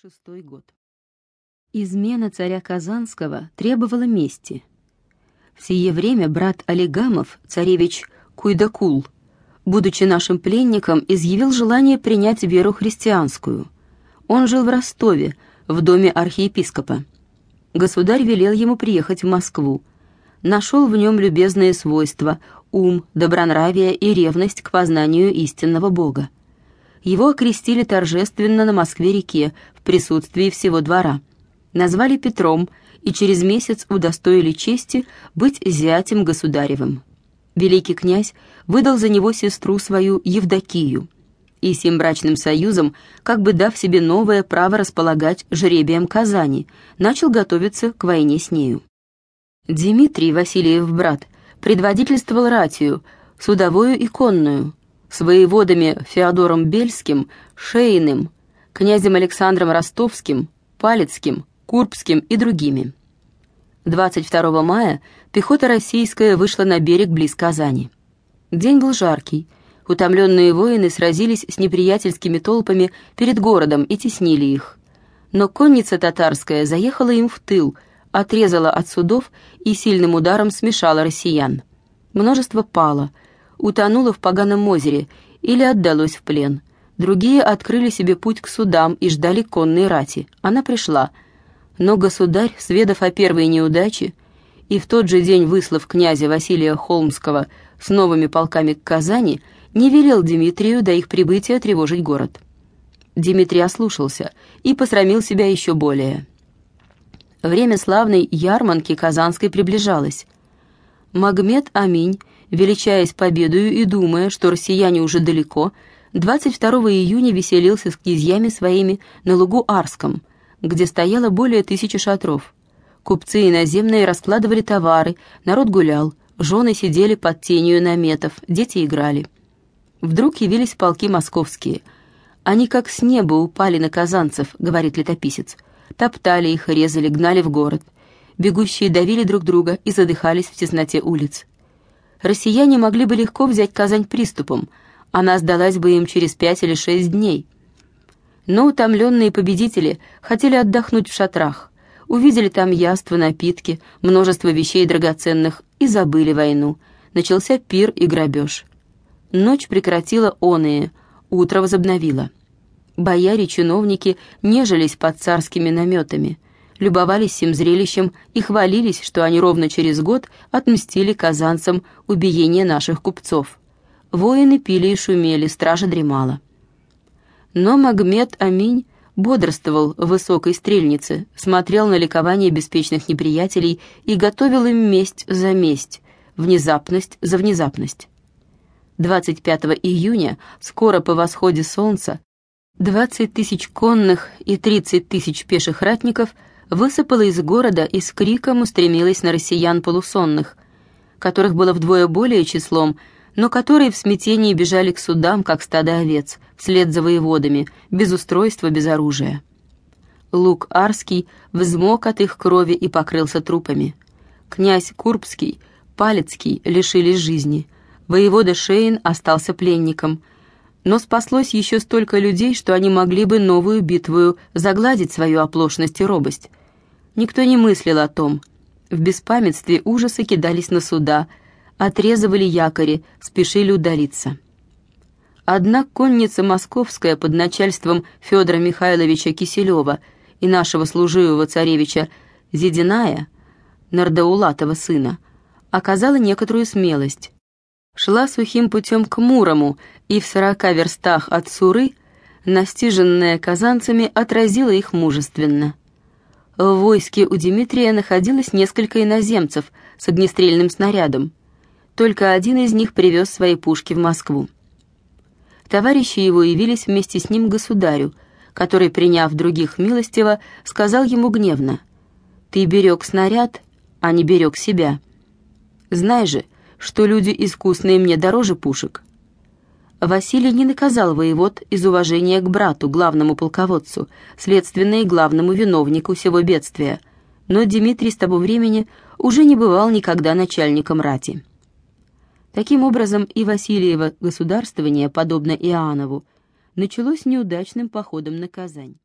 606 год. Измена царя Казанского требовала мести. В сие время брат Олигамов, царевич Куйдакул, будучи нашим пленником, изъявил желание принять веру христианскую. Он жил в Ростове, в доме архиепископа. Государь велел ему приехать в Москву. Нашел в нем любезные свойства, ум, добронравие и ревность к познанию истинного Бога. Его окрестили торжественно на Москве-реке в присутствии всего двора. Назвали Петром и через месяц удостоили чести быть зятем государевым. Великий князь выдал за него сестру свою Евдокию и сим брачным союзом, как бы дав себе новое право располагать жребием Казани, начал готовиться к войне с нею. Дмитрий, Васильев брат, предводительствовал ратию, судовую и конную, с воеводами Феодором Бельским, Шейным, князем Александром Ростовским, Палецким, Курбским и другими. 22 мая пехота российская вышла на берег близ Казани. День был жаркий. Утомленные воины сразились с неприятельскими толпами перед городом и теснили их. Но конница татарская заехала им в тыл, отрезала от судов и сильным ударом смешала россиян. Множество пало, утонуло в поганом озере или отдалось в плен. Другие открыли себе путь к судам и ждали конной рати. Она пришла — но государь, сведав о первой неудаче, и в тот же день выслав князя Василия Холмского с новыми полками к Казани, не велел Дмитрию до их прибытия тревожить город. Дмитрий ослушался и посрамил себя еще более. Время славной ярманки Казанской приближалось. Магмед Аминь, величаясь победою и думая, что россияне уже далеко, 22 июня веселился с князьями своими на лугу Арском, где стояло более тысячи шатров. Купцы иноземные раскладывали товары, народ гулял, жены сидели под тенью наметов, дети играли. Вдруг явились полки московские. Они как с неба упали на казанцев, говорит летописец. Топтали их, резали, гнали в город. Бегущие давили друг друга и задыхались в тесноте улиц. Россияне могли бы легко взять Казань приступом, она сдалась бы им через пять или шесть дней — но утомленные победители хотели отдохнуть в шатрах, увидели там яства, напитки, множество вещей драгоценных и забыли войну. Начался пир и грабеж. Ночь прекратила оные, утро возобновило. Бояре-чиновники нежились под царскими наметами, любовались всем зрелищем и хвалились, что они ровно через год отмстили казанцам убиение наших купцов. Воины пили и шумели, стража дремала. Но Магмед Аминь бодрствовал в высокой стрельнице, смотрел на ликование беспечных неприятелей и готовил им месть за месть, внезапность за внезапность. 25 июня, скоро по восходе солнца, 20 тысяч конных и 30 тысяч пеших ратников высыпало из города и с криком устремилось на россиян полусонных, которых было вдвое более числом, но которые в смятении бежали к судам, как стадо овец, вслед за воеводами, без устройства, без оружия. Лук Арский взмок от их крови и покрылся трупами. Князь Курбский, Палецкий лишились жизни. Воевода Шейн остался пленником. Но спаслось еще столько людей, что они могли бы новую битву загладить свою оплошность и робость. Никто не мыслил о том. В беспамятстве ужасы кидались на суда — отрезывали якори, спешили удалиться. Одна конница московская под начальством Федора Михайловича Киселева и нашего служивого царевича Зидиная, Нардаулатова сына, оказала некоторую смелость. Шла сухим путем к Мурому и в сорока верстах от Суры, настиженная казанцами, отразила их мужественно. В войске у Дмитрия находилось несколько иноземцев с огнестрельным снарядом только один из них привез свои пушки в Москву. Товарищи его явились вместе с ним государю, который, приняв других милостиво, сказал ему гневно, «Ты берег снаряд, а не берег себя. Знай же, что люди искусные мне дороже пушек». Василий не наказал воевод из уважения к брату, главному полководцу, следственно и главному виновнику всего бедствия, но Дмитрий с того времени уже не бывал никогда начальником рати. Таким образом, и Васильево государствование, подобно Иоаннову, началось неудачным походом на Казань.